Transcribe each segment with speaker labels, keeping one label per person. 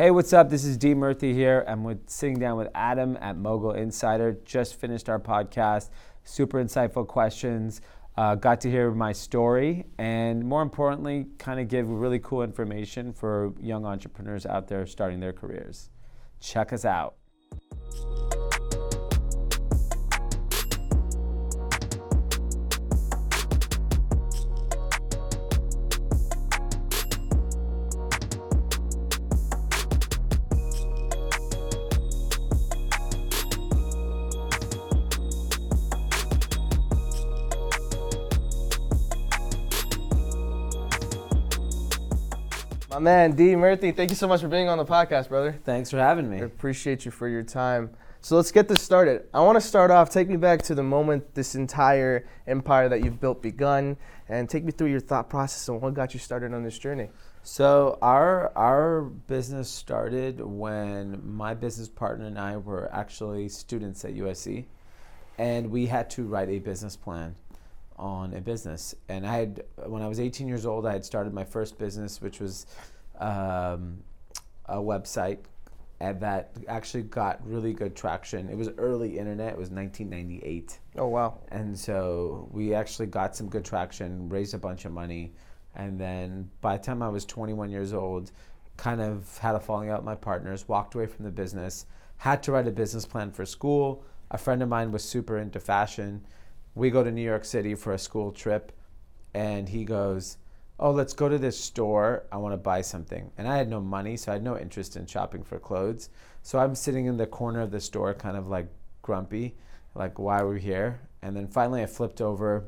Speaker 1: Hey, what's up? This is D Murthy here. I'm with sitting down with Adam at Mogul Insider. Just finished our podcast. Super insightful questions. Uh, got to hear my story, and more importantly, kind of give really cool information for young entrepreneurs out there starting their careers. Check us out.
Speaker 2: Man, D. Murthy, thank you so much for being on the podcast, brother.
Speaker 1: Thanks for having me.
Speaker 2: I appreciate you for your time. So let's get this started. I want to start off, take me back to the moment this entire empire that you've built begun, and take me through your thought process and what got you started on this journey.
Speaker 1: So our our business started when my business partner and I were actually students at USC, and we had to write a business plan on a business. And I had when I was 18 years old, I had started my first business, which was um, a website and that actually got really good traction. It was early internet. It was 1998.
Speaker 2: Oh, wow.
Speaker 1: And so we actually got some good traction, raised a bunch of money, and then by the time I was 21 years old, kind of had a falling out with my partners, walked away from the business, had to write a business plan for school. A friend of mine was super into fashion. We go to New York City for a school trip, and he goes, Oh, let's go to this store. I want to buy something. And I had no money, so I had no interest in shopping for clothes. So I'm sitting in the corner of the store, kind of like grumpy, like, why are we here? And then finally, I flipped over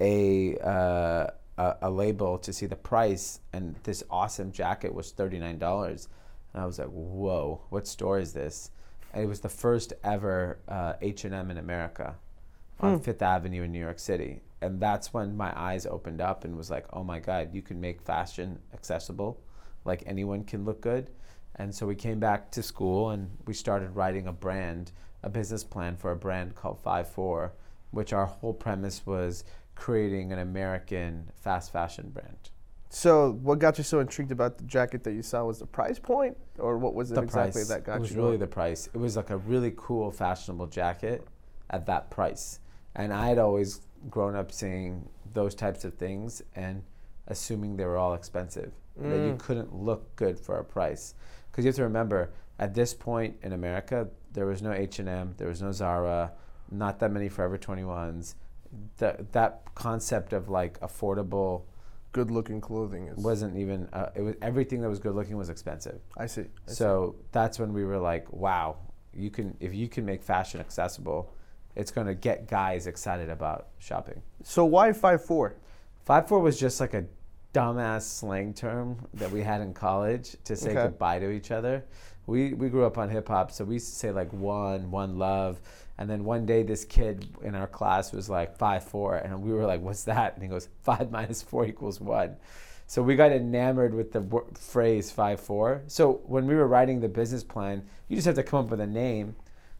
Speaker 1: a, uh, a, a label to see the price, and this awesome jacket was $39. And I was like, whoa, what store is this? And it was the first ever uh, H&M in America on Fifth Avenue in New York City. And that's when my eyes opened up and was like, oh my God, you can make fashion accessible. Like anyone can look good. And so we came back to school and we started writing a brand, a business plan for a brand called Five Four, which our whole premise was creating an American fast fashion brand.
Speaker 2: So, what got you so intrigued about the jacket that you saw? Was the price point, or what was it
Speaker 1: The
Speaker 2: exactly
Speaker 1: price.
Speaker 2: that got you?
Speaker 1: it was
Speaker 2: you?
Speaker 1: really
Speaker 2: going?
Speaker 1: the price. It was like a really cool, fashionable jacket at that price. And I had always grown up seeing those types of things and assuming they were all expensive. That you
Speaker 2: Mm.
Speaker 1: couldn't look good for a price. Because you have to remember, at this point in America, there was no H&M, there was no Zara, not that many Forever 21s. That that concept of like affordable
Speaker 2: Good-looking clothing is.
Speaker 1: wasn't even. Uh, it was everything that was good looking was expensive.
Speaker 2: I see. I see.
Speaker 1: So that's when we were like, wow, you can if you can make fashion accessible, it's going to get guys excited about shopping.
Speaker 2: So why five four?
Speaker 1: Five four was just like a dumbass slang term that we had in college to say
Speaker 2: Okay.
Speaker 1: goodbye to each other. We we grew up on hip hop, so we used to say like one, one love. And then one day this kid in our class was like five four, and we were like, "What's that?" And he goes, five minus four equals one." So we got enamored with the wo- phrase five four. So when we were writing the business plan, you just have to come up with a name.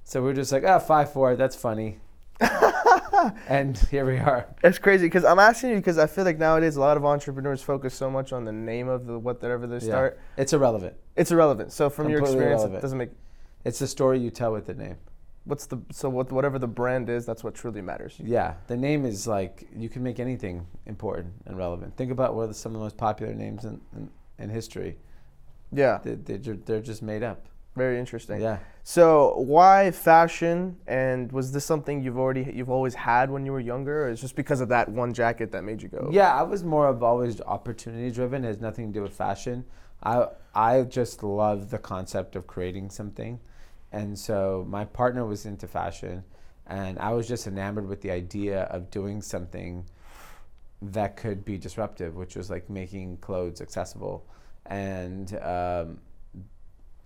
Speaker 1: So we are just like, ah, five four, that's funny. and here we are.
Speaker 2: It's crazy because I'm asking you because I feel like nowadays a lot of entrepreneurs focus so much on the name of the whatever they start. Yeah.
Speaker 1: It's irrelevant.
Speaker 2: It's irrelevant. So from your experience,
Speaker 1: irrelevant.
Speaker 2: it doesn't make.
Speaker 1: It's the story you tell with the name.
Speaker 2: What's the so what whatever the brand is, that's what truly matters.
Speaker 1: Yeah, the name is like you can make anything important and relevant. Think about what are some of the most popular names in, in, in history.
Speaker 2: Yeah,
Speaker 1: They, they're, they're just made up.
Speaker 2: very interesting.
Speaker 1: Yeah.
Speaker 2: So why fashion? And was this something you've already you've always had when you were younger, or is just because of that one jacket that made you go?
Speaker 1: Yeah, I was more of always opportunity driven. It has nothing to do with fashion. I I just love the concept of creating something, and so my partner was into fashion, and I was just enamored with the idea of doing something that could be disruptive, which was like making clothes accessible, and um,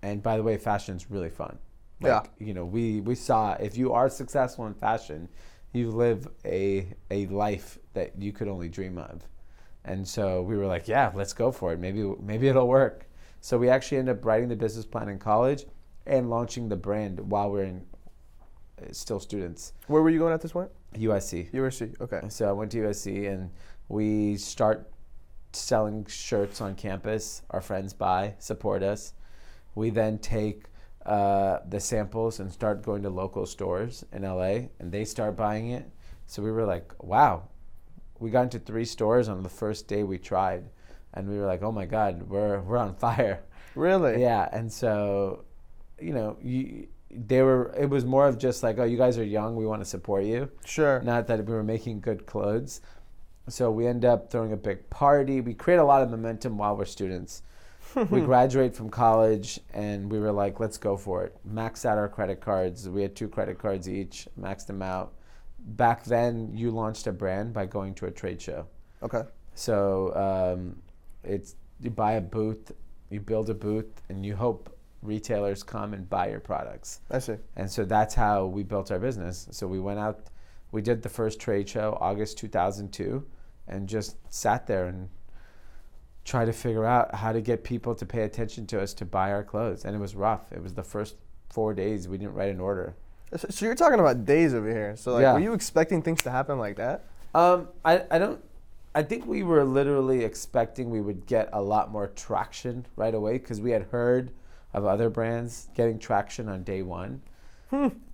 Speaker 1: and by the way, fashion's really fun. Like, You know, we we saw if you are successful in fashion, you live a a life that you could only dream of. And so we were like, yeah, let's go for it. Maybe maybe it'll work. So we actually ended up writing the business plan in college and launching the brand while we're in uh, still students.
Speaker 2: Where were you going at this point?
Speaker 1: USC.
Speaker 2: USC. Okay.
Speaker 1: So I went to USC and we start selling shirts on campus. Our friends buy, support us. We then take uh, the samples and start going to local stores in LA, and they start buying it. So we were like, wow. We got into three stores on the first day we tried, and we were like, oh my god, we're we're on fire.
Speaker 2: Really?
Speaker 1: Yeah, and so, you know, you, they were. It was more of just like, oh, you guys are young, we want to support you.
Speaker 2: Sure.
Speaker 1: Not that we were making good clothes. So we end up throwing a big party. We create a lot of momentum while we're students. We graduate from college and we were like, let's go for it. Maxed out our credit cards. We had two credit cards each, maxed them out. Back then, you launched a brand by going to a trade show.
Speaker 2: Okay.
Speaker 1: So um, it's you buy a booth, you build a booth, and you hope retailers come and buy your products.
Speaker 2: I see.
Speaker 1: And so that's how we built our business. So we went out, we did the first trade show August 2002, and just sat there and tried to figure out how to get people to pay attention to us to buy our clothes. And it was rough. It was the first four days we didn't write an order.
Speaker 2: So, so you're talking about days over here. So like,
Speaker 1: Yeah.
Speaker 2: were you expecting things to happen like that?
Speaker 1: Um, I, I don't. I think we were literally expecting we would get a lot more traction right away because we had heard of other brands getting traction on day one.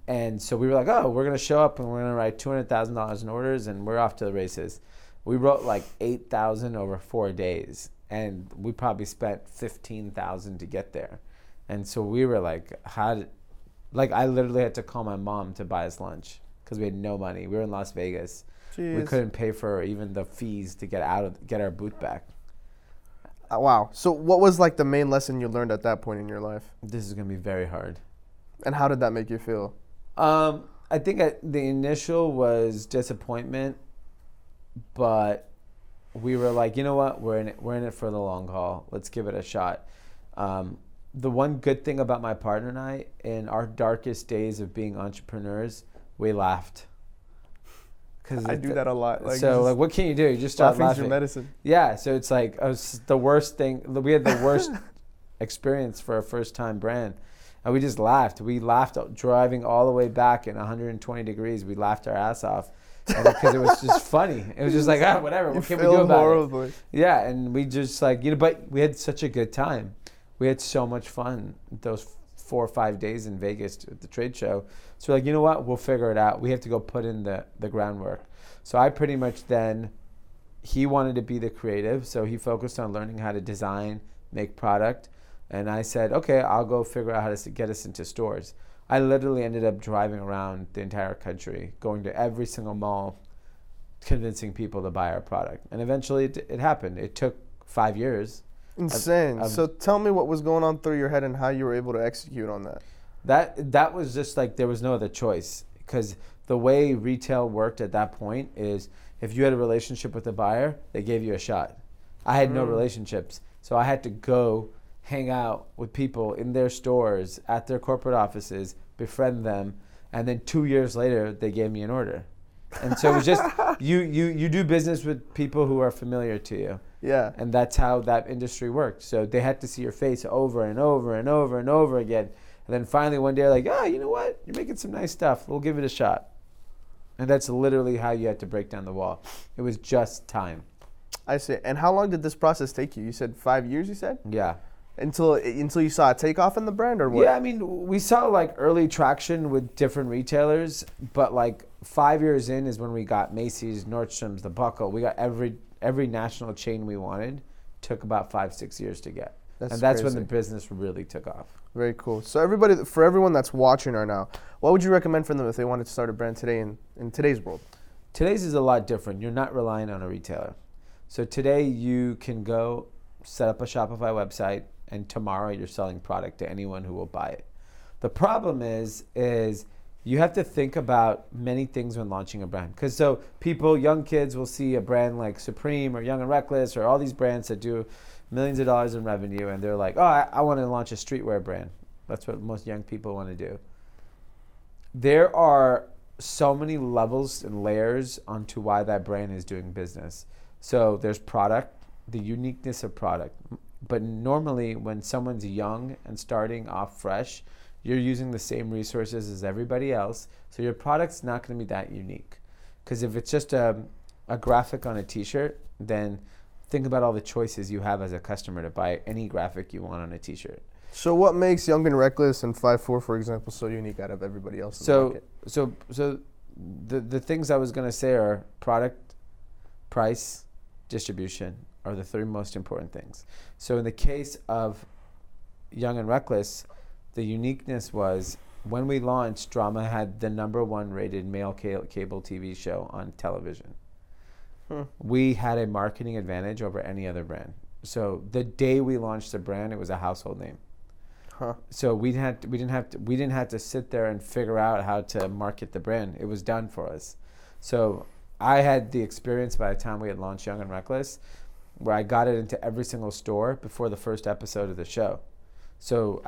Speaker 1: And so we were like, oh, we're going to show up and we're going to write $200,000 in orders and we're off to the races. We wrote like 8,000 over four days and we probably spent 15,000 to get there. And so we were like, how did, like, I literally had to call my mom to buy us lunch because we had no money. We were in Las Vegas we couldn't pay for even the fees to get out of get our boot back.
Speaker 2: Uh, wow. So what was like the main lesson you learned at that point in your life?
Speaker 1: This is gonna be very hard.
Speaker 2: And how did that make you feel?
Speaker 1: Um, I think I, the initial was disappointment, but we were like, you know what, we're in it. We're in it for the long haul. Let's give it a shot. Um, the one good thing about my partner and I, in our darkest days of being entrepreneurs, we laughed. Cause
Speaker 2: I
Speaker 1: it-
Speaker 2: do that a lot. Like,
Speaker 1: so like, what can you do? You just start laughing.
Speaker 2: your medicine.
Speaker 1: Yeah, so it's like uh, s- the worst thing. We had the worst experience for a first time brand. And we just laughed. We laughed driving all the way back in 120 degrees. We laughed our ass off because it was just funny. It was just like, ah, whatever. What can we do about it? Yeah, and we just like, you know, but we had such a good time. We had so much fun those four or five days in Vegas at the trade show. So we're like, you know what? We'll figure it out. We have to go put in the, the groundwork. So I pretty much then, he wanted to be the creative. So he focused on learning how to design, make product. And I said, okay, I'll go figure out how to get us into stores. I literally ended up driving around the entire country, going to every single mall, convincing people to buy our product. And eventually it, it happened. It took five years.
Speaker 2: Insane.
Speaker 1: I've-
Speaker 2: so tell me what was going on through your head and how you were able to execute on that.
Speaker 1: That that was just like there was no other choice because the way retail worked at that point is if you had a relationship with a buyer, they gave you a shot. I had no
Speaker 2: Mm.
Speaker 1: relationships, so I had to go hang out with people in their stores, at their corporate offices, befriend them, and then 2 years later they gave me an order. And so it was just you you you do business with people who are familiar to you.
Speaker 2: Yeah.
Speaker 1: And that's how that industry worked. So they had to see your face over and over and over and over again. And then finally one day, like, oh, you know what? You're making some nice stuff. We'll give it a shot. And that's literally how you had to break down the wall. It was just time.
Speaker 2: I see. And how long did this process take you? You said five years. You said
Speaker 1: Yeah.
Speaker 2: Until until you saw a takeoff in the brand, or what?
Speaker 1: Yeah, I mean, we saw like early traction with different retailers, but like five years in is when we got Macy's, Nordstrom's, The Buckle. We got every every national chain we wanted. Took about five six years to get,
Speaker 2: That's
Speaker 1: and that's when the business really took off.
Speaker 2: Very cool. So everybody, for everyone that's watching right now, what would you recommend for them if they wanted to start a brand today in, in today's world?
Speaker 1: Today's is a lot different. You're not relying on a retailer. So today you can go set up a Shopify website and tomorrow you're selling product to anyone who will buy it. The problem is is you have to think about many things when launching a brand. Cuz so people, young kids will see a brand like Supreme or Young and Reckless or all these brands that do millions of dollars in revenue and they're like, "Oh, I, I want to launch a streetwear brand." That's what most young people want to do there are so many levels and layers onto why that brand is doing business. So there's product, the uniqueness of product. But normally, when someone's young and starting off fresh, you're using the same resources as everybody else. So your product's not going to be that unique. Because if it's just a, a graphic on a t shirt, then think about all the choices you have as a customer to buy any graphic you want on a T-shirt.
Speaker 2: So what makes Young and Reckless and Five Four, for example, so unique out of everybody else?
Speaker 1: So,
Speaker 2: market?
Speaker 1: so, so, the the things I was gonna say are product, price, distribution are the three most important things. So in the case of Young and Reckless, the uniqueness was when we launched, Drama had the number one rated male ca- cable TV show on television.
Speaker 2: Hmm.
Speaker 1: We had a marketing advantage over any other brand. So the day we launched the brand, it was a household name.
Speaker 2: Huh.
Speaker 1: So we didn't to, we didn't have to, we didn't have to sit there and figure out how to market the brand. It was done for us. So I had the experience by the time we had launched Young and Reckless, where I got it into every single store before the first episode of the show. So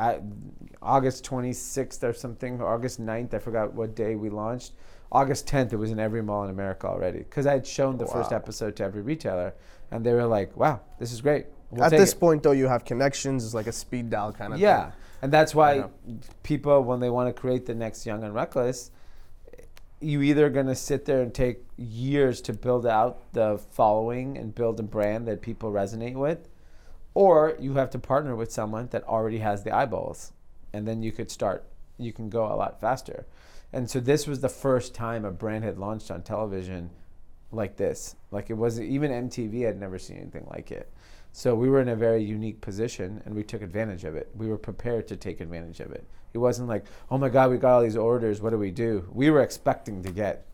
Speaker 1: August 26th or something, August 9th, I forgot what day we launched. August 10th, it was in every mall in America already because I had shown the first episode to every retailer, and they were like, "Wow, this is great." We'll
Speaker 2: At this
Speaker 1: it."
Speaker 2: point, though, you have connections. It's like a speed dial kind of
Speaker 1: yeah,
Speaker 2: thing.
Speaker 1: Yeah, and that's why people, when they want to create the next Young and Reckless, you either gonna sit there and take years to build out the following and build a brand that people resonate with, or you have to partner with someone that already has the eyeballs, and then you could start. You can go a lot faster, and so this was the first time a brand had launched on television like this. Like it wasn't even MTV had never seen anything like it. So we were in a very unique position and we took advantage of it. We were prepared to take advantage of it. It wasn't like, oh my God, we got all these orders. What do we do? We were expecting to get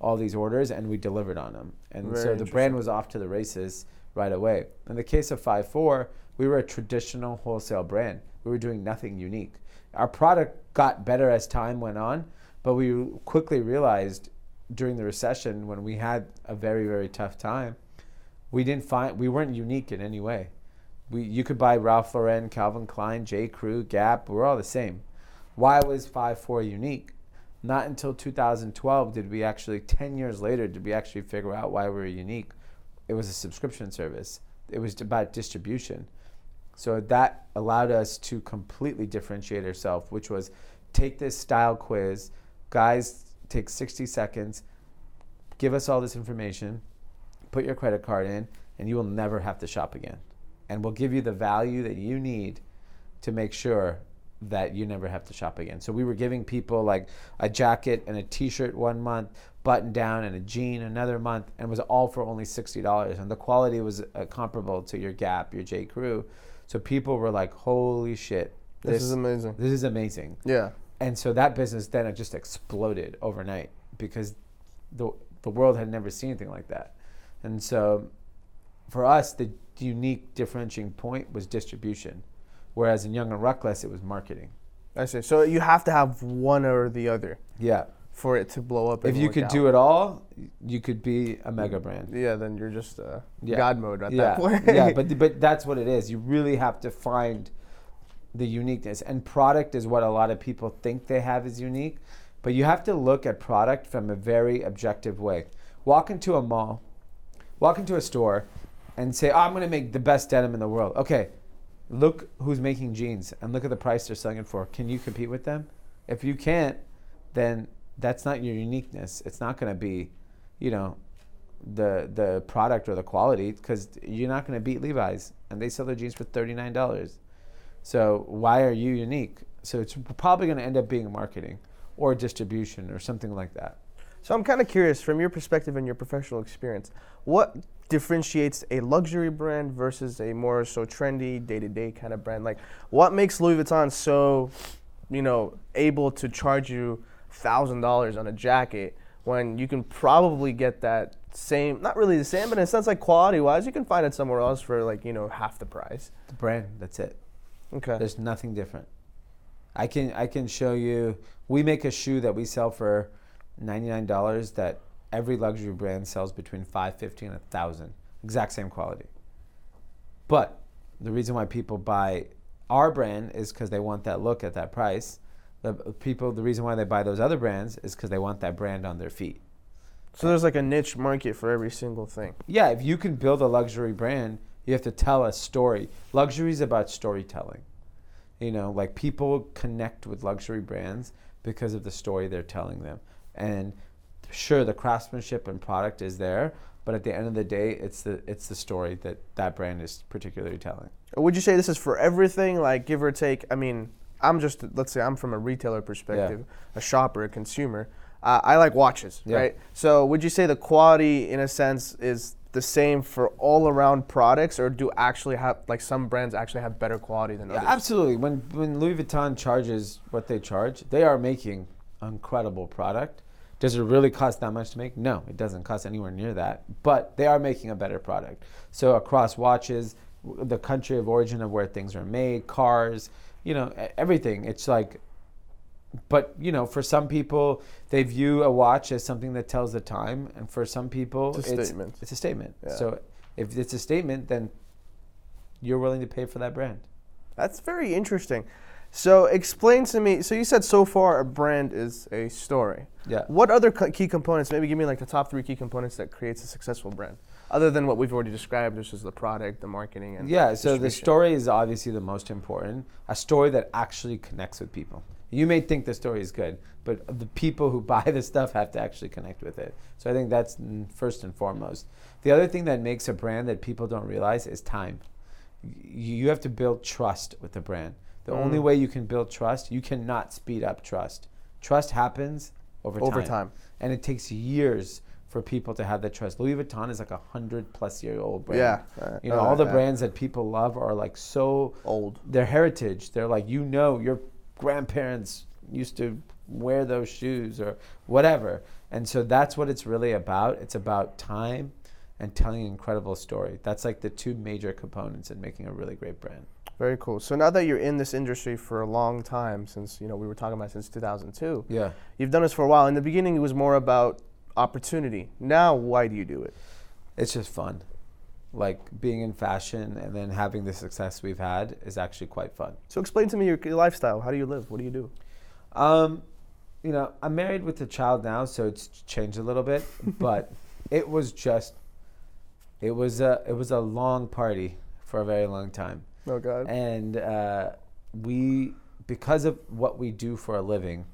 Speaker 1: all these orders and we delivered on them. And
Speaker 2: Very
Speaker 1: so the brand was off to the races right away. In the case of 5 4, we were a traditional wholesale brand. We were doing nothing unique. Our product got better as time went on, but we quickly realized during the recession when we had a very, very tough time we didn't find we weren't unique in any way. We you could buy Ralph Lauren, Calvin Klein, J. Crew, Gap. We're all the same. Why was five four unique? Not until 2012 did we actually 10 years later did we actually figure out why we were unique. It was a subscription service. It was about distribution. So that allowed us to completely differentiate ourselves, which was take this style quiz, guys, take 60 seconds, give us all this information, put your credit card in, and you will never have to shop again. And we'll give you the value that you need to make sure that you never have to shop again. So we were giving people like a jacket and a t-shirt one month, button down and a jean another month, and it was all for only $60. And the quality was uh, comparable to your Gap, your J. Crew. So people were like, holy shit.
Speaker 2: This, is amazing.
Speaker 1: This is amazing
Speaker 2: Yeah.
Speaker 1: and so that business then it just exploded overnight because the the world had never seen anything like that and so for us the unique differentiating point was distribution whereas in young and reckless it was marketing
Speaker 2: I see. So you have to have one or the other
Speaker 1: yeah
Speaker 2: for it to blow up.
Speaker 1: if you could
Speaker 2: out.
Speaker 1: do it all you could be a mega brand
Speaker 2: yeah, then you're just uh,
Speaker 1: Yeah.
Speaker 2: God mode at
Speaker 1: yeah
Speaker 2: that point.
Speaker 1: yeah but but that's what it is you really have to find the uniqueness and product is what a lot of people think they have is unique but you have to look at product from a very objective way walk into a mall walk into a store and say oh, i'm going to make the best denim in the world. Okay look who's making jeans and look at the price they're selling it for. Can you compete with them? If you can't then that's not your uniqueness. It's not going to be you know the the product or the quality because you're not going to beat levi's and they sell their jeans for $39 so why are you unique? So it's probably going to end up being marketing or distribution or something like that
Speaker 2: So I'm kind of curious, from your perspective and your professional experience, what differentiates a luxury brand versus a more so trendy, day-to-day kind of brand? Like, what makes Louis Vuitton so, you know, able to charge you thousand dollars on a jacket when you can probably get that same, not really the same, but in a sense like quality-wise, you can find it somewhere else for like you know half the price.
Speaker 1: the brand that's it
Speaker 2: Okay.
Speaker 1: There's nothing different. I can I can show you. We make a shoe that we sell for ninety nine dollars that every luxury brand sells between five fifty and a thousand. Exact same quality. But the reason why people buy our brand is because they want that look at that price. The people, the reason why they buy those other brands is because they want that brand on their feet.
Speaker 2: So there's like a niche market for every single thing.
Speaker 1: Yeah, if you can build a luxury brand, you have to tell a story. Luxury is about storytelling. You know, like people connect with luxury brands because of the story they're telling them. And sure, the craftsmanship and product is there, But at the end of the day, it's the it's the story that that brand is particularly telling.
Speaker 2: Would you say this is for everything, like give or take? I mean, I'm just let's say I'm from a retailer perspective, a shopper, a consumer. Uh, I like watches,
Speaker 1: Yeah.
Speaker 2: right? So would you say the quality, in a sense, is the same for all around products, or do actually have like some brands actually have better quality than
Speaker 1: Yeah,
Speaker 2: others?
Speaker 1: absolutely. When when Louis Vuitton charges what they charge, they are making incredible product. Does it really cost that much to make? No, it doesn't cost anywhere near that. But they are making a better product. So across watches, the country of origin of where things are made, cars, you know, everything. It's like but you know, for some people, they view a watch as something that tells the time, and for some people,
Speaker 2: It's a statement.
Speaker 1: It's a statement.
Speaker 2: Yeah.
Speaker 1: So if it's a statement, then you're willing to pay for that brand.
Speaker 2: That's very interesting. So explain to me. So you said so far a brand is a story.
Speaker 1: Yeah.
Speaker 2: What other co- key components? Maybe give me like the top three key components that creates a successful brand, other than what we've already described, which is the product, the marketing, and
Speaker 1: Yeah, so the story is obviously the most important. A story that actually connects with people. You may think the story is good, but the people who buy the stuff have to actually connect with it. So I think that's first and foremost. The other thing that makes a brand that people don't realize is time. You have to build trust with the brand. The only
Speaker 2: Mm.
Speaker 1: way you can build trust, you cannot speed up trust. Trust happens over,
Speaker 2: over
Speaker 1: time.
Speaker 2: time.
Speaker 1: And it takes years for people to have that trust. Louis Vuitton is like a hundred plus year old brand.
Speaker 2: Yeah. uh,
Speaker 1: You know,
Speaker 2: uh,
Speaker 1: all the brands that people love are like so
Speaker 2: old.
Speaker 1: their heritage. They're like, you know, your grandparents used to wear those shoes or whatever. And so that's what it's really about. It's about time and telling an incredible story. That's like the two major components in making a really great brand.
Speaker 2: Very cool. So now that you're in this industry for a long time, since you know we were talking about since 2002,
Speaker 1: Yeah.
Speaker 2: you've done this for a while. In the beginning, it was more about opportunity. Now, why do you do it?
Speaker 1: It's just fun. Like being in fashion and then having the success we've had is actually quite fun.
Speaker 2: So explain to me your your lifestyle. How do you live? What do you do?
Speaker 1: Um, you know, I'm married with a child now, so it's changed a little bit, but it was just, it was a it was a long party for a very long time,
Speaker 2: Oh God.
Speaker 1: and uh, we because of what we do for a living,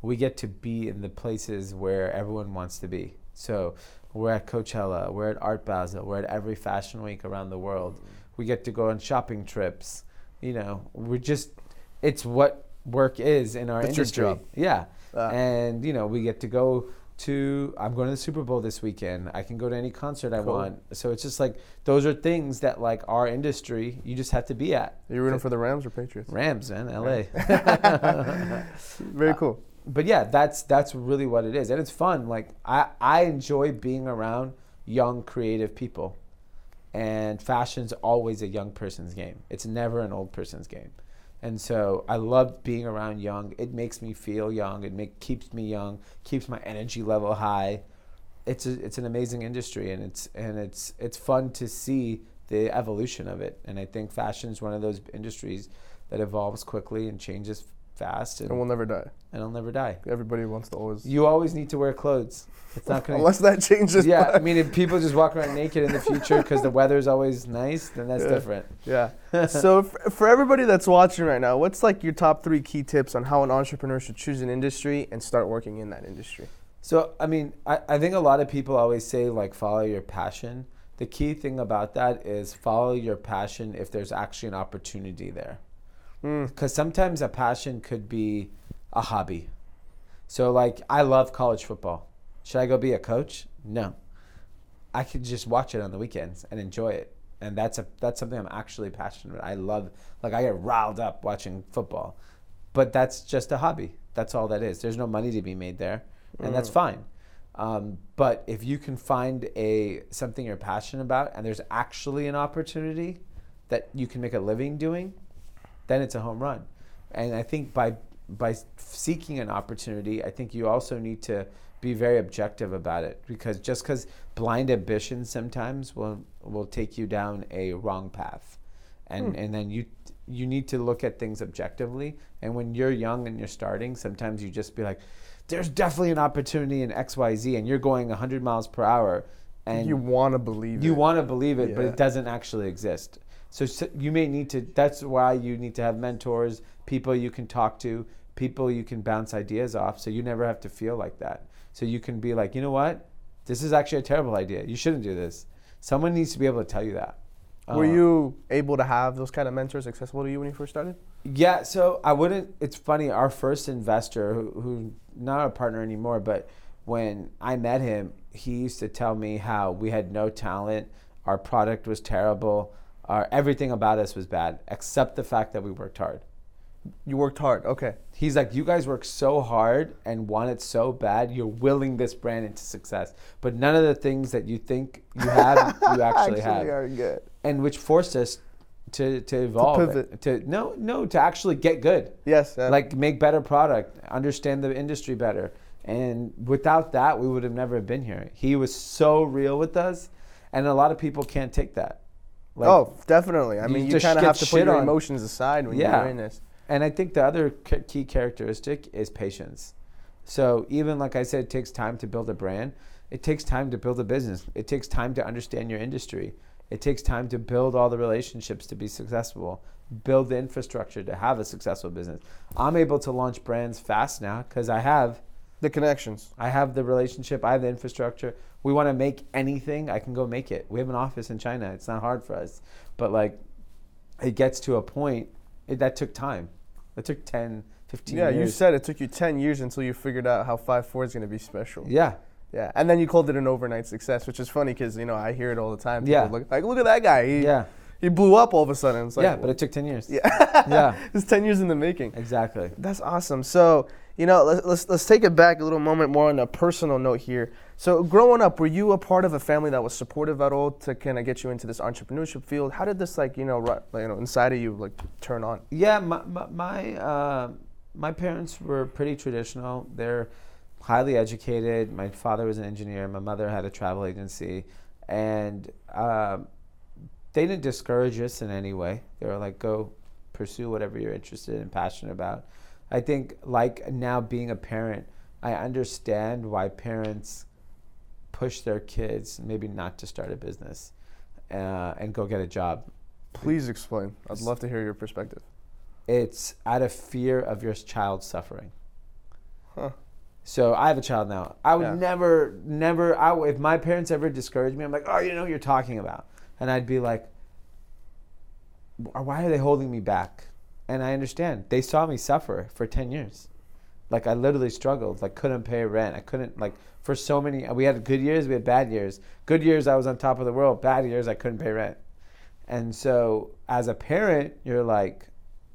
Speaker 1: we get to be in the places where everyone wants to be. So we're at Coachella, we're at Art Basel, we're at every fashion week around the world. We get to go on shopping trips. You know, we're just it's what work is in our
Speaker 2: That's
Speaker 1: industry.
Speaker 2: job.
Speaker 1: Yeah.
Speaker 2: Uh,
Speaker 1: and you know, we get to go to I'm going to the Super Bowl this weekend. I can go to any concert I
Speaker 2: Cool.
Speaker 1: want. So it's just like those are things that like our industry you just have to be at.
Speaker 2: Are you rooting for the Rams or Patriots?
Speaker 1: Rams, man, LA.
Speaker 2: Very uh, cool.
Speaker 1: but yeah, that's that's really what it is, and it's fun. Like I I enjoy being around young creative people, and fashion's always a young person's game. It's never an old person's game, and so I love being around young. It makes me feel young. It make keeps me young, keeps my energy level high. It's a, it's an amazing industry, and it's and it's it's fun to see the evolution of it. And I think fashion is one of those industries that evolves quickly and changes fast, and
Speaker 2: And we'll never die.
Speaker 1: and it'll never die.
Speaker 2: Everybody wants to always.
Speaker 1: You always need to wear clothes. It's not gonna.
Speaker 2: Unless that changes.
Speaker 1: yeah, I mean, if people just walk around naked in the future because the weather's always nice, then that's
Speaker 2: Yeah.
Speaker 1: different.
Speaker 2: Yeah. so f- for everybody that's watching right now, what's like your top three key tips on how an entrepreneur should choose an industry and start working in that industry?
Speaker 1: So, I mean, I, I think a lot of people always say, like, follow your passion. The key thing about that is follow your passion if there's actually an opportunity there.
Speaker 2: Mm.
Speaker 1: Because sometimes a passion could be a hobby. So, like, I love college football. Should I go be a coach? No. I could just watch it on the weekends and enjoy it. And that's a that's something I'm actually passionate about. I love like I get riled up watching football. But that's just a hobby. That's all that is. There's no money to be made there. And that's fine. Um, but if you can find a something you're passionate about and there's actually an opportunity that you can make a living doing, then it's a home run. And I think by by seeking an opportunity, I think you also need to be very objective about it because just because blind ambition sometimes will will take you down a wrong path, and hmm. and then you you need to look at things objectively. And when you're young and you're starting, sometimes you just be like, "There's definitely an opportunity in X Y Z," and you're going 100 miles per hour, and
Speaker 2: you want to believe it.
Speaker 1: you want to believe it, but
Speaker 2: Yeah.
Speaker 1: it doesn't actually exist. So, s you may need to. That's why you need to have mentors, people you can talk to, people you can bounce ideas off, so you never have to feel like that. So you can be like, you know what, this is actually a terrible idea. You shouldn't do this. Someone needs to be able to tell you that.
Speaker 2: Were
Speaker 1: Uh,
Speaker 2: you able to have those kind of mentors accessible to you when you first started?
Speaker 1: Yeah, so I wouldn't. It's funny. Our first investor, who, who not a partner anymore, but when I met him, he used to tell me how we had no talent, our product was terrible, our everything about us was bad, except the fact that we worked hard.
Speaker 2: You worked hard. Okay.
Speaker 1: He's like, you guys work so hard and want it so bad, you're willing this brand into success. But none of the things that you think you have, you actually, have
Speaker 2: are good.
Speaker 1: and which forced us to to evolve to,
Speaker 2: pivot.
Speaker 1: to no no to actually get good
Speaker 2: Yes. uh,
Speaker 1: like make better product understand the industry better and without that we would have never been here he was so real with us and a lot of people can't take that like,
Speaker 2: oh, definitely. I mean, you
Speaker 1: just
Speaker 2: kind of have to put your
Speaker 1: on.
Speaker 2: emotions aside when
Speaker 1: Yeah.
Speaker 2: you're doing this.
Speaker 1: and i think the other key characteristic is patience so even like i said it takes time to build a brand it takes time to build a business it takes time to understand your industry it takes time to build all the relationships to be successful build the infrastructure to have a successful business i'm able to launch brands fast now because i have
Speaker 2: The connections.
Speaker 1: I have the relationship, I have the infrastructure. We want to make anything, I can go make it. We have an office in China. It's not hard for us. But like it gets to a point it, that took time. It took 10, 15
Speaker 2: Yeah,
Speaker 1: years.
Speaker 2: you said it took you 10 years until you figured out how 5-4 is going to be special.
Speaker 1: Yeah.
Speaker 2: Yeah, and then you called it an overnight success, which is funny because you know I hear it all the time. People
Speaker 1: Yeah.
Speaker 2: look, like look at that guy. He,
Speaker 1: Yeah.
Speaker 2: He blew up all of a sudden. It's like,
Speaker 1: yeah, but it took 10 years.
Speaker 2: yeah,
Speaker 1: Yeah.
Speaker 2: it's 10 years in the making.
Speaker 1: Exactly.
Speaker 2: That's awesome. So you know, let's, let's let's take it back a little moment more on a personal note here. So growing up, were you a part of a family that was supportive at all to kind of get you into this entrepreneurship field? How did this like you know ru- you know inside of you like turn on?
Speaker 1: Yeah, my my my, uh, my parents were pretty traditional. They're highly educated. My father was an engineer. My mother had a travel agency, and um, they didn't discourage us in any way. They were like, "Go pursue whatever you're interested and passionate about." I think, like now being a parent, I understand why parents push their kids maybe not to start a business uh, and go get a job
Speaker 2: Please explain. I'd love to hear your perspective.
Speaker 1: it's out of fear of your child suffering.
Speaker 2: Huh.
Speaker 1: So I have a child now. I would
Speaker 2: Yeah.
Speaker 1: never, never. I, if my parents ever discouraged me, I'm like, oh, you know what you're talking about, and I'd be like, why are they holding me back? And I understand. They saw me suffer for ten years. Like I literally struggled. Like couldn't pay rent. I couldn't like for so many. We had good years. We had bad years. Good years I was on top of the world. Bad years I couldn't pay rent. And so as a parent, you're like,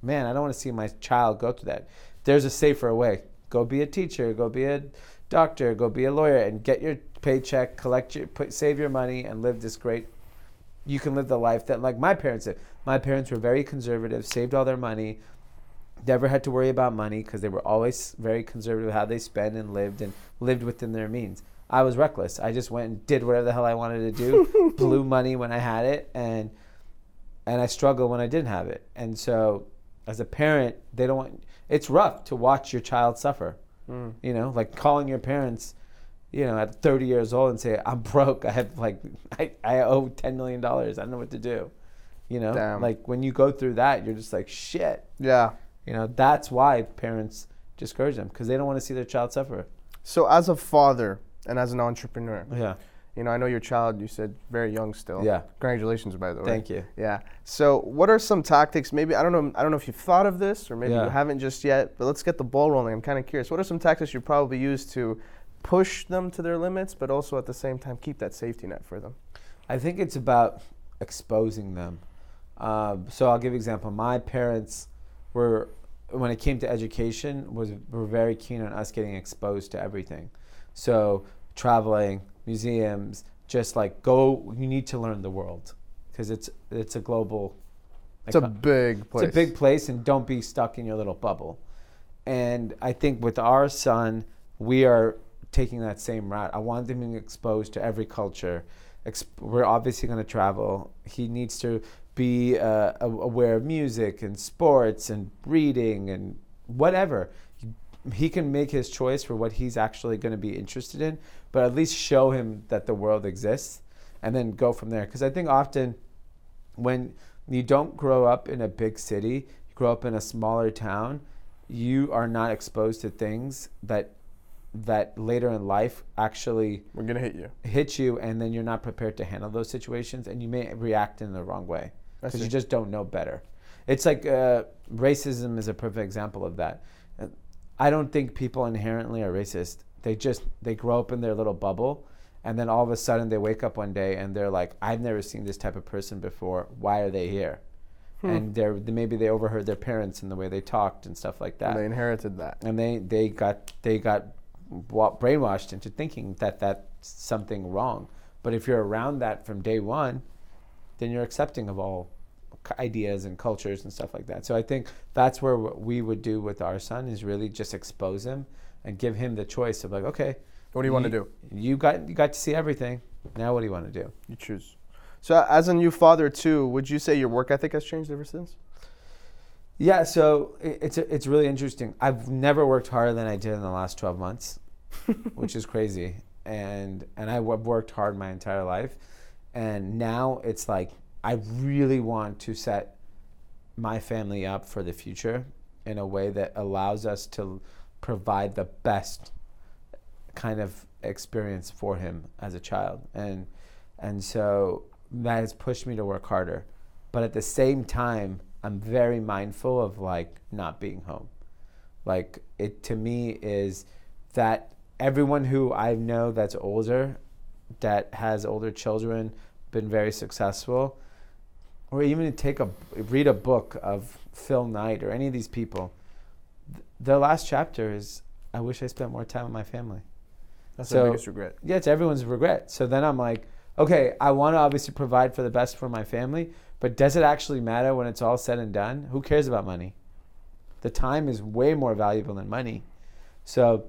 Speaker 1: man, I don't want to see my child go through that. There's a safer way. Go be a teacher. Go be a doctor. Go be a lawyer and get your paycheck, collect your, put, save your money, and live this great. You can live the life that like my parents did. My parents were very conservative, saved all their money, never had to worry about money because they were always very conservative how they spent and lived and lived within their means. I was reckless. I just went and did whatever the hell I wanted to do, blew money when I had it, and and I struggled when I didn't have it. And so, as a parent, they don't want. It's rough to watch your child suffer.
Speaker 2: Mm.
Speaker 1: You know, like calling your parents, you know, at 30 years old and say, "I'm broke. I have like, I, I owe 10 million dollars. I don't know what to do." You know,
Speaker 2: Damn.
Speaker 1: like when you go through that, you're just like, "Shit."
Speaker 2: Yeah.
Speaker 1: You know, that's why parents discourage them because they don't want to see their child suffer.
Speaker 2: So as a father and as an entrepreneur,
Speaker 1: Yeah.
Speaker 2: you know, I know your child. You said very young still.
Speaker 1: Yeah.
Speaker 2: Congratulations, by the way.
Speaker 1: Thank you.
Speaker 2: Yeah. So, what are some tactics? Maybe I don't know. I don't know if you've thought of this, or maybe
Speaker 1: Yeah.
Speaker 2: you haven't just yet. But let's get the ball rolling. I'm kind of curious. What are some tactics you probably use to push them to their limits, but also at the same time keep that safety net for them?
Speaker 1: I think it's about exposing them. Um, so I'll give an example. My parents were, when it came to education, was were very keen on us getting exposed to everything. So traveling, museums, just like go. You need to learn the world because it's it's a global.
Speaker 2: It's a big place.
Speaker 1: It's a big place, and don't be stuck in your little bubble. And I think with our son, we are taking that same route. I want him exposed to every culture. Ex- we're obviously going to travel. He needs to be uh, aware of music and sports and reading and whatever. He can make his choice for what he's actually going to be interested in, but at least show him that the world exists and then go from there. Because I think often when you don't grow up in a big city, you grow up in a smaller town, you are not exposed to things that that later in life actually
Speaker 2: We're gonna hit you.
Speaker 1: hit you, and then you're not prepared to handle those situations, and you may react in the wrong way because you just don't know better. It's like uh, racism is a perfect example of that. Uh, I don't think people inherently are racist. They just they grow up in their little bubble, and then all of a sudden they wake up one day and they're like, "I've never seen this type of person before. Why are they here?"
Speaker 2: Hmm.
Speaker 1: And they're maybe they overheard their parents and the way they talked and stuff like that
Speaker 2: And they inherited that.
Speaker 1: and they they got they got brainwashed into thinking that that's something wrong. But if you're around that from day one, then you're accepting of all ideas and cultures and stuff like that. So I think that's where what we would do with our son is really just expose him and give him the choice of like, okay,
Speaker 2: What do you want to do?
Speaker 1: You got you got to see everything. Now what do you want to do?
Speaker 2: You choose. So, as a new father too, would you say your work ethic has changed ever since?
Speaker 1: Yeah, so it's it's really interesting. I've never worked harder than I did in the last 12 months, which is crazy. And and I've worked hard my entire life, and now it's like I really want to set my family up for the future in a way that allows us to provide the best kind of experience for him as a child and and so that has pushed me to work harder but at the same time i'm very mindful of like not being home like it to me is that everyone who i know that's older that has older children been very successful or even to take a read a book of phil knight or any of these people th- their last chapter is i wish i spent more time with my family
Speaker 2: That's
Speaker 1: So-
Speaker 2: the biggest regret.
Speaker 1: yeah, it's everyone's regret. So then I'm like, okay, I want to obviously provide for the best for my family, but does it actually matter when it's all said and done? Who cares about money? The time is way more valuable than money. So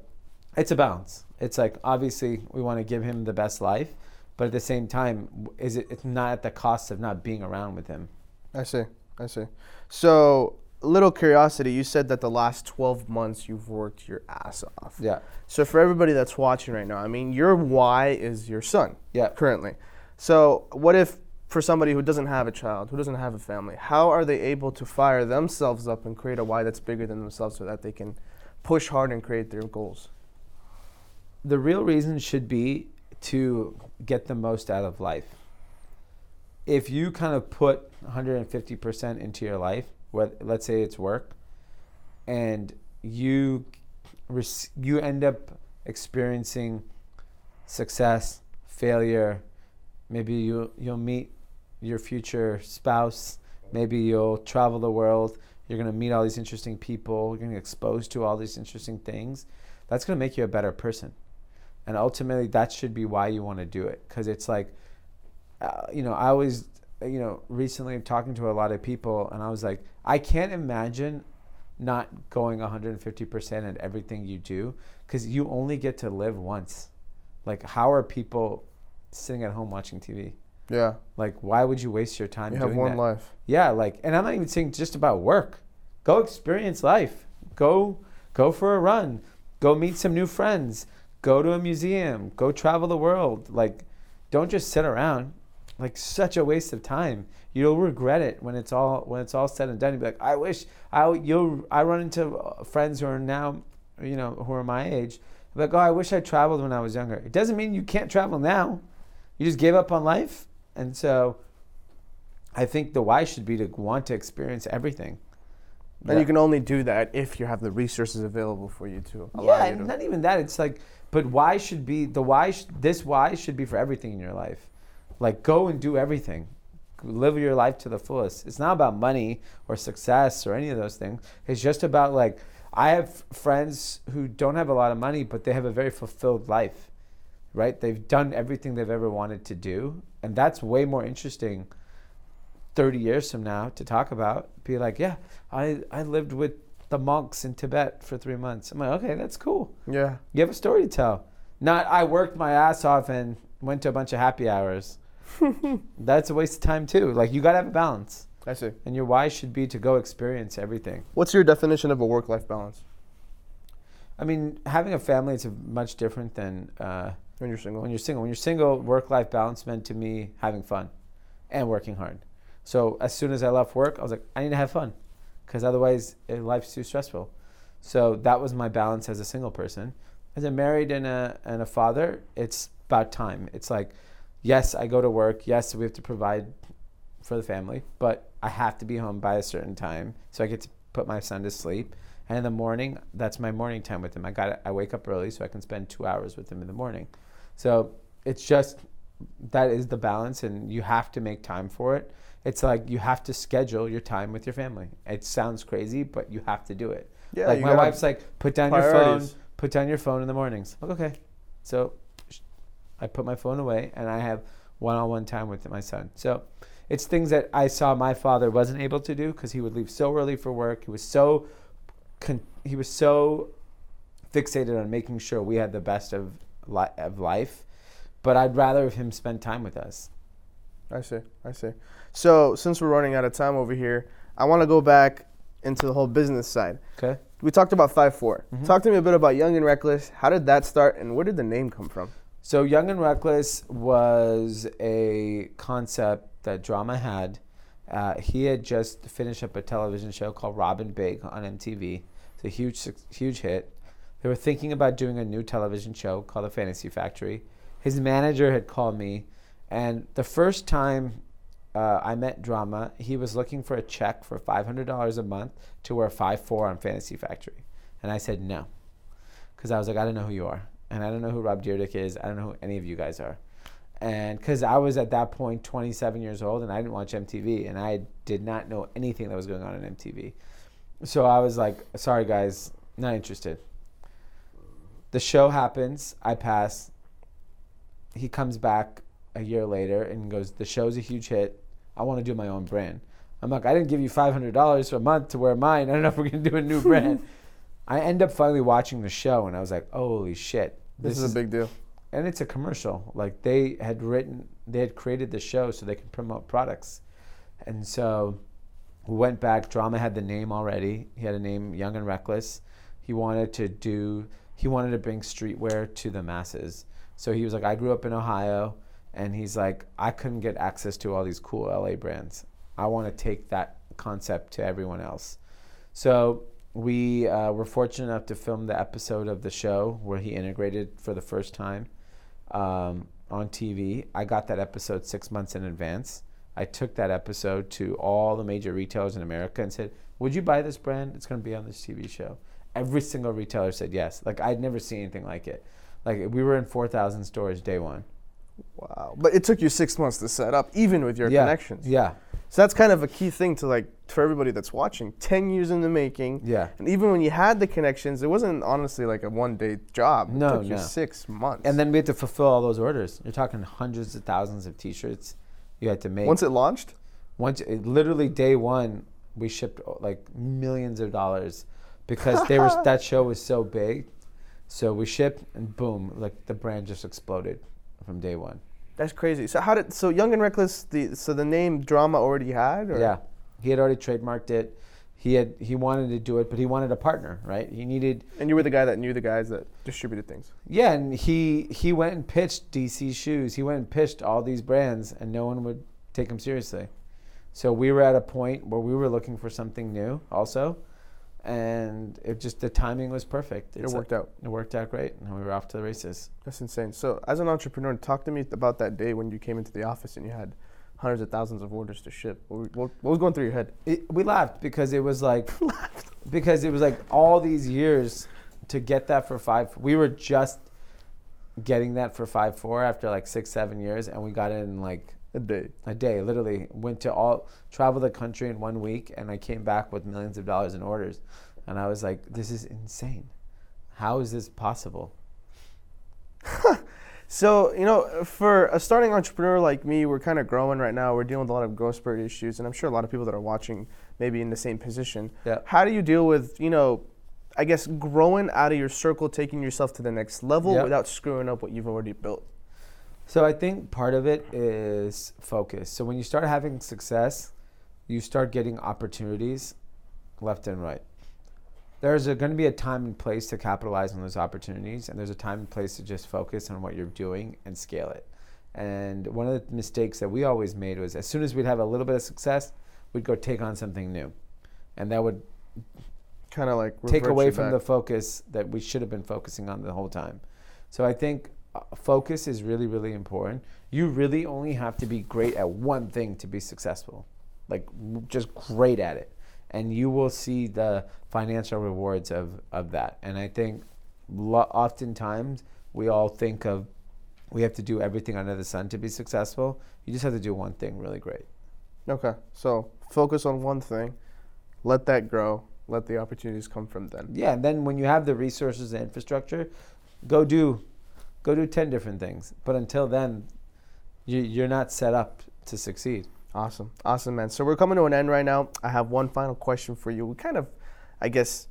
Speaker 1: it's a balance. It's like obviously we want to give him the best life, but at the same time, is it? It's not at the cost of not being around with him.
Speaker 2: I see. I see. So, little curiosity. You said that the last 12 months you've worked your ass off.
Speaker 1: Yeah,
Speaker 2: So, for everybody that's watching right now, I mean, your why is your son
Speaker 1: yeah.
Speaker 2: currently. So, what if for somebody who doesn't have a child, who doesn't have a family, how are they able to fire themselves up and create a why that's bigger than themselves so that they can push hard and create their goals?
Speaker 1: the real reason should be to get the most out of life. If you kind of put 150% into your life, let's say it's work, and you you end up experiencing success, failure, maybe you you'll meet your future spouse, maybe you'll travel the world, you're going to meet all these interesting people, you're going to get exposed to all these interesting things. That's going to make you a better person. And ultimately that should be why you want to do it. Because it's like uh, you know i always you know recently talking to a lot of people and i was like i can't imagine not going 150% at everything you do because you only get to live once. Like how are people sitting at home watching tv
Speaker 2: Yeah,
Speaker 1: like why would you waste your time
Speaker 2: you have one
Speaker 1: that?
Speaker 2: life.
Speaker 1: Yeah, like, and I'm not even saying just about work. Go experience life. Go, go for a run. Go meet some new friends. Go to a museum. Go travel the world. Like, don't just sit around. Like, such a waste of time. You'll regret it when it's all when it's all said and done. You'll be like, I wish I you'll I run into uh, friends who are now, you know, who are my age. Like, oh, I wish I traveled when I was younger. It doesn't mean you can't travel now. You just gave up on life, and so I think the why should be to want to experience everything.
Speaker 2: And you can only do that if you have the resources available for you to allow
Speaker 1: yeah,
Speaker 2: you to.
Speaker 1: not even that. It's like, but why should be the why? Sh- this why should be for everything in your life. Like, go and do everything. Live your life to the fullest. It's not about money or success or any of those things. It's just about like I have friends who don't have a lot of money, but they have a very fulfilled life. Right? They've done everything they've ever wanted to do, and that's way more interesting 30 years from now to talk about. Be like yeah i i lived with the monks in tibet for three months. I'm like okay that's cool.
Speaker 2: Yeah,
Speaker 1: you have a story to tell. Not i worked my ass off and went to a bunch of happy hours. That's a waste of time too. Like you gotta have a balance.
Speaker 2: I see.
Speaker 1: and your why should be to go experience everything.
Speaker 2: What's your definition of a work-life balance?
Speaker 1: I mean having a family is much different than uh,
Speaker 2: when you're single?
Speaker 1: when you're single when you're single work-life balance meant to me having fun and working hard so as soon as i left work i was like i need to have fun because otherwise eh, life's too stressful so that was my balance as a single person as a married and a and a father, it's about time. It's like, yes, I go to work. Yes, we have to provide for the family, but I have to be home by a certain time so I get to put my son to sleep. And in the morning, that's my morning time with him. I got I wake up early so I can spend two hours with him in the morning. So it's just that is the balance, and you have to make time for it. It's like you have to schedule your time with your family. It sounds crazy, but you have to do it.
Speaker 2: Yeah,
Speaker 1: like my wife's like, put down your phone. Put down your phone in the mornings. Like, okay. So I put my phone away, and I have one-on-one time with my son. So it's things that I saw my father wasn't able to do because he would leave so early for work. He was so con- he was so fixated on making sure we had the best of li- of life. But I'd rather have him spend time with us.
Speaker 2: I see. I see. So since we're running out of time over here, I want to go back into the whole business side.
Speaker 1: Okay.
Speaker 2: We talked about five Four.
Speaker 1: Mhm.
Speaker 2: Talk to me a bit about Young and Reckless. How did that start, and where did the name come from?
Speaker 1: So Young and Reckless was a concept that Drama had. Uh, he had just finished up a television show called Rob & Big on MTV. It's a huge, huge hit. They were thinking about doing a new television show called The Fantasy Factory. His manager had called me, and the first time uh, I met Drama, he was looking for a check for $500 a month to wear 5'4 on Fantasy Factory. And I said no, because I was like, I don't know who you are. And I don't know who Rob Dyrdek is. I don't know who any of you guys are. And because I was at that point 27 years old and I didn't watch MTV and I did not know anything that was going on in MTV. So I was like, sorry guys, not interested. The show happens, I pass. He comes back a year later and goes, The show's a huge hit. I want to do my own brand. I'm like, I didn't give you $500 a month to wear mine. I don't know if we're going to do a new brand. I end up finally watching the show and I was like, holy shit.
Speaker 2: This, is, a big deal.
Speaker 1: and it's a commercial. Like they had written, they had created the show so they could promote products. And so we went back. Drama had the name already. He had a name, Young and Reckless. He wanted to do, he wanted to bring streetwear to the masses. So he was like, I grew up in Ohio. And he's like, I couldn't get access to all these cool LA brands. I want to take that concept to everyone else. So we uh, were fortunate enough to film the episode of the show where he integrated for the first time um, on TV. I got that episode six months in advance. I took that episode to all the major retailers in America and said, "Would you buy this brand? It's going to be on this TV show." Every single retailer said yes. Like I'd never seen anything like it. Like we were in four thousand stores day one.
Speaker 2: Wow. But it took you six months to set up, even with your
Speaker 1: yeah.
Speaker 2: connections.
Speaker 1: Yeah.
Speaker 2: So that's kind of a key thing to like for everybody that's watching. Ten years in the making.
Speaker 1: Yeah.
Speaker 2: And even when you had the connections, it wasn't honestly like a one day job. It
Speaker 1: No,
Speaker 2: took you
Speaker 1: no.
Speaker 2: six months.
Speaker 1: And then we had to fulfill all those orders. You're talking hundreds of thousands of T-shirts. You had to make.
Speaker 2: once it launched,
Speaker 1: once it, literally day one we shipped like millions of dollars because they were that show was so big. So we shipped and boom like the brand just exploded from day one.
Speaker 2: That's crazy. So how did so Young and Reckless the so the name drama already had or?
Speaker 1: Yeah. He had already trademarked it. He had he wanted to do it but he wanted a partner right? He needed
Speaker 2: and you were the guy that knew the guys that distributed things.
Speaker 1: yeah and he he went and pitched dc shoes. He went and pitched all these brands and no one would take him seriously. So we were at a point where we were looking for something new also and it just the timing was perfect
Speaker 2: It
Speaker 1: It's
Speaker 2: worked out.
Speaker 1: It worked out great, and we were off to the races.
Speaker 2: That's insane. So as an entrepreneur, talk to me about that day when you came into the office and you had hundreds of thousands of orders to ship. What, what, what was going through your head?
Speaker 1: It, we laughed because it was like, because it was like all these years to get that for five. We were just getting that for five four after like six seven years, and we got it in like
Speaker 2: A day.
Speaker 1: a day. Literally went to all travel the country in one week, and I came back with millions of dollars in orders, and I was like, this is insane. How is this possible?
Speaker 2: So, you know, for a starting entrepreneur like me, we're kind of growing right now. We're dealing with a lot of growth spurt issues, and I'm sure a lot of people that are watching maybe in the same position.
Speaker 1: Yeah.
Speaker 2: How do you deal with, you know, I guess growing out of your circle, taking yourself to the next level without screwing up what you've already built?
Speaker 1: So I think part of it is focus. So when you start having success, you start getting opportunities left and right. There's going to be a time and place to capitalize on those opportunities, and there's a time and place to just focus on what you're doing and scale it. And one of the mistakes that we always made was as soon as we'd have a little bit of success, we'd go take on something new. And that would
Speaker 2: kind of like
Speaker 1: take away from
Speaker 2: back.
Speaker 1: the focus that we should have been focusing on the whole time. So I think focus is really, really important. You really only have to be great at one thing to be successful, like just great at it, and you will see the financial rewards of of that. And I think lo- oftentimes we all think of we have to do everything under the sun to be successful. You just have to do one thing really great.
Speaker 2: Okay, so focus on one thing, let that grow, let the opportunities come from then.
Speaker 1: Yeah, and then when you have the resources and infrastructure, go do, go do ten different things. But until then, you, you're not set up to succeed.
Speaker 2: Awesome, awesome, man. So we're coming to an end right now. I have one final question for you. We kind of, I guess,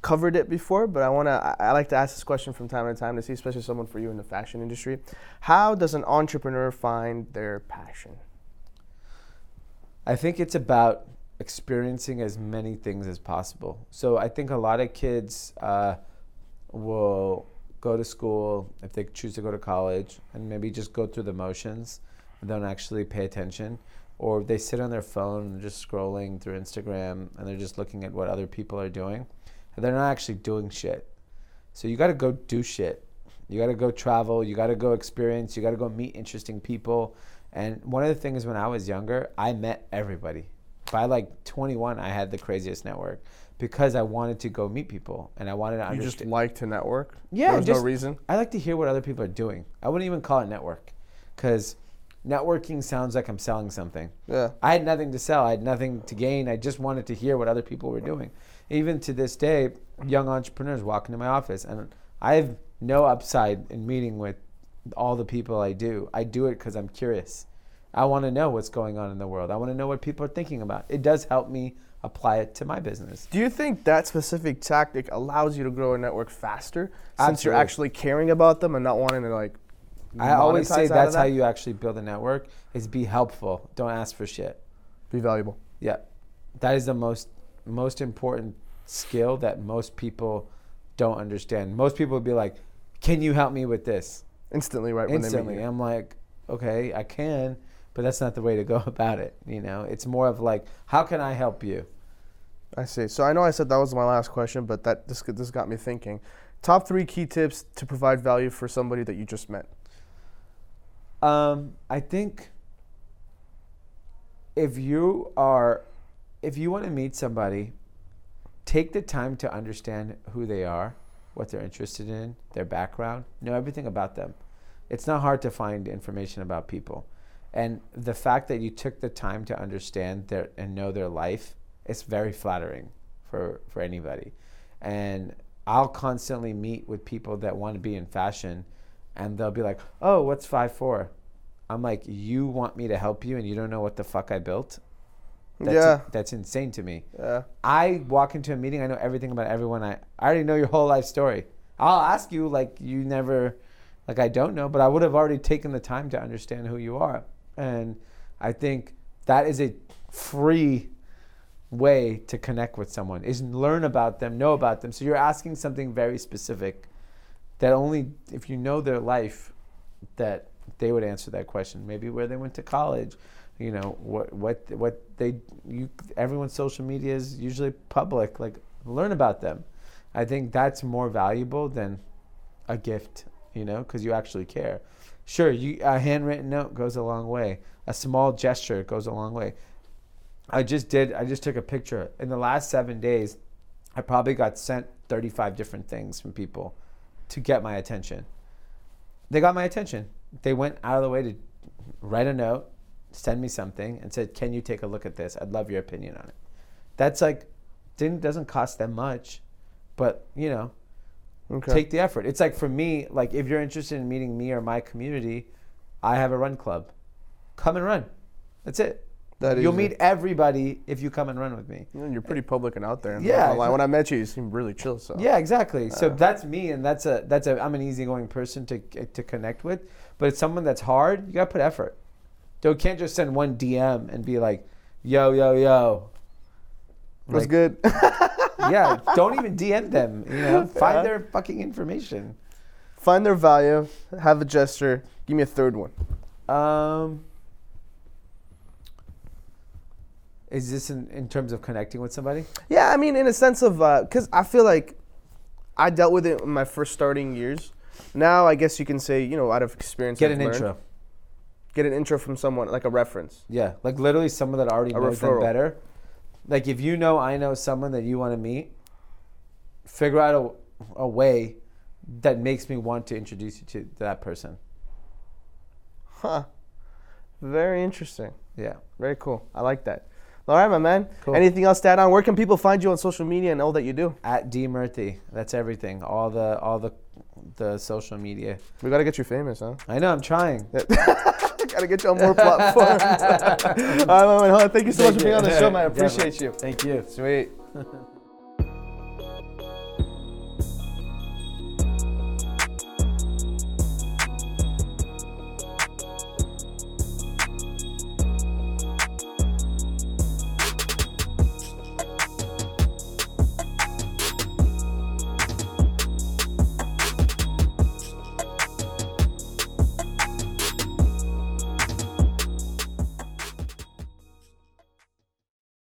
Speaker 2: covered it before, but I wanna. I, I like to ask this question from time to time to see, especially someone for you in the fashion industry. How does an entrepreneur find their passion?
Speaker 1: I think it's about experiencing as many things as possible. So I think a lot of kids uh, will go to school if they choose to go to college and maybe just go through the motions and don't actually pay attention. Or they sit on their phone and just scrolling through Instagram and they're just looking at what other people are doing. And they're not actually doing shit. So you got to go do shit. You got to go travel. You got to go experience. You got to go meet interesting people. And one of the things when I was younger, I met everybody. By like 21, I had the craziest network because I wanted to go meet people and I wanted to
Speaker 2: You
Speaker 1: understand.
Speaker 2: just like to network.
Speaker 1: Yeah,
Speaker 2: There's no reason.
Speaker 1: I like to hear what other people are doing. I wouldn't even call it network because networking sounds like I'm selling something.
Speaker 2: Yeah.
Speaker 1: I had nothing to sell. I had nothing to gain. I just wanted to hear what other people were doing. Even to this day, young entrepreneurs walk into my office, and I have no upside in meeting with all the people I do. I do it because I'm curious. I want to know what's going on in the world. I want to know what people are thinking about. It does help me apply it to my business.
Speaker 2: Do you think that specific tactic allows you to grow a network faster since you're actually caring about them and not wanting to like?
Speaker 1: I always say that's how you actually build a network: is be helpful. Don't ask for shit.
Speaker 2: be valuable.
Speaker 1: Yeah, that is the most most important skill that most people don't understand. Most people would be like, "Can you help me with this?"
Speaker 2: Instantly, right when
Speaker 1: Instantly,
Speaker 2: they meet you.
Speaker 1: I'm like, "Okay, I can," but that's not the way to go about it. You know, it's more of like, "How can I help you?"
Speaker 2: I see. So I know I said that was my last question, but that this this got me thinking. Top three key tips to provide value for somebody that you just met.
Speaker 1: Um, I think if you are, if you want to meet somebody, take the time to understand who they are, what they're interested in, their background, know everything about them. It's not hard to find information about people. And the fact that you took the time to understand their and know their life, it's very flattering for, for anybody. And I'll constantly meet with people that want to be in fashion and they'll be like, "Oh, what's five four? I'm like, "You want me to help you and you don't know what the fuck I built?" That's
Speaker 2: yeah,
Speaker 1: that's insane to me.
Speaker 2: yeah.
Speaker 1: I walk into a meeting, I know everything about everyone. I, I already know your whole life story. I'll ask you like you never, like I don't know, but I would have already taken the time to understand who you are. And I think that is a free way to connect with someone is learn about them, know about them. So you're asking something very specific that only if you know their life that they would answer that question. Maybe where they went to college, you know, what what what they you everyone's social media is usually public. Like learn about them. I think that's more valuable than a gift, you know, because you actually care. Sure, you a handwritten note goes a long way. A small gesture goes a long way. I just did. I just took a picture. In the last seven days, I probably got sent 35 different things from people to get my attention. They got my attention. They went out of the way to write a note, send me something, and said, "Can you take a look at this? I'd love your opinion on it." That's like, didn't doesn't cost them much, but you know,
Speaker 2: Okay.
Speaker 1: take the effort. It's like for me, like if you're interested in meeting me or my community, I have a run club. Come and run. That's it.
Speaker 2: That
Speaker 1: You'll meet everybody if you come and run with me.
Speaker 2: Know, You're pretty public and out there. I'm
Speaker 1: Yeah,
Speaker 2: gonna. When I met you, you seemed really chill. So
Speaker 1: Yeah, exactly. So
Speaker 2: Uh,
Speaker 1: that's me, and that's a that's a I'm an easygoing person to to connect with. But it's someone that's hard. You gotta put effort. You can't just send one DM and be like, "Yo, yo, yo."
Speaker 2: was
Speaker 1: Like,
Speaker 2: good.
Speaker 1: yeah, don't even DM them. You know,
Speaker 2: Yeah.
Speaker 1: find their fucking information.
Speaker 2: Find their value. Have a gesture. Give me a third one.
Speaker 1: Um, Is this in, in terms of connecting with somebody?
Speaker 2: Yeah, I mean, in a sense of, because I feel like I dealt with it in my first starting years. Now, I guess you can say, you know, out of experience,
Speaker 1: Get
Speaker 2: I've
Speaker 1: an
Speaker 2: learned.
Speaker 1: intro.
Speaker 2: Get an intro from someone, like a reference.
Speaker 1: Yeah, like literally someone that already
Speaker 2: A
Speaker 1: knows them better. Like if you know I know someone that you want to meet, figure out a, a way that makes me want to introduce you to that person.
Speaker 2: Huh. Very interesting.
Speaker 1: Yeah.
Speaker 2: Very cool. I like that. All right, my man.
Speaker 1: Cool.
Speaker 2: Anything else to add on? Where can people find you on social media and all that you do?
Speaker 1: At D Murthy. That's everything. All the all the the social media.
Speaker 2: We gotta get you famous, huh?
Speaker 1: I know I'm trying.
Speaker 2: gotta get you on more platforms. all right, my man. Hold. Thank you so much for being on the show, man. I
Speaker 1: Definitely.
Speaker 2: appreciate you.
Speaker 1: Thank you.
Speaker 2: Sweet.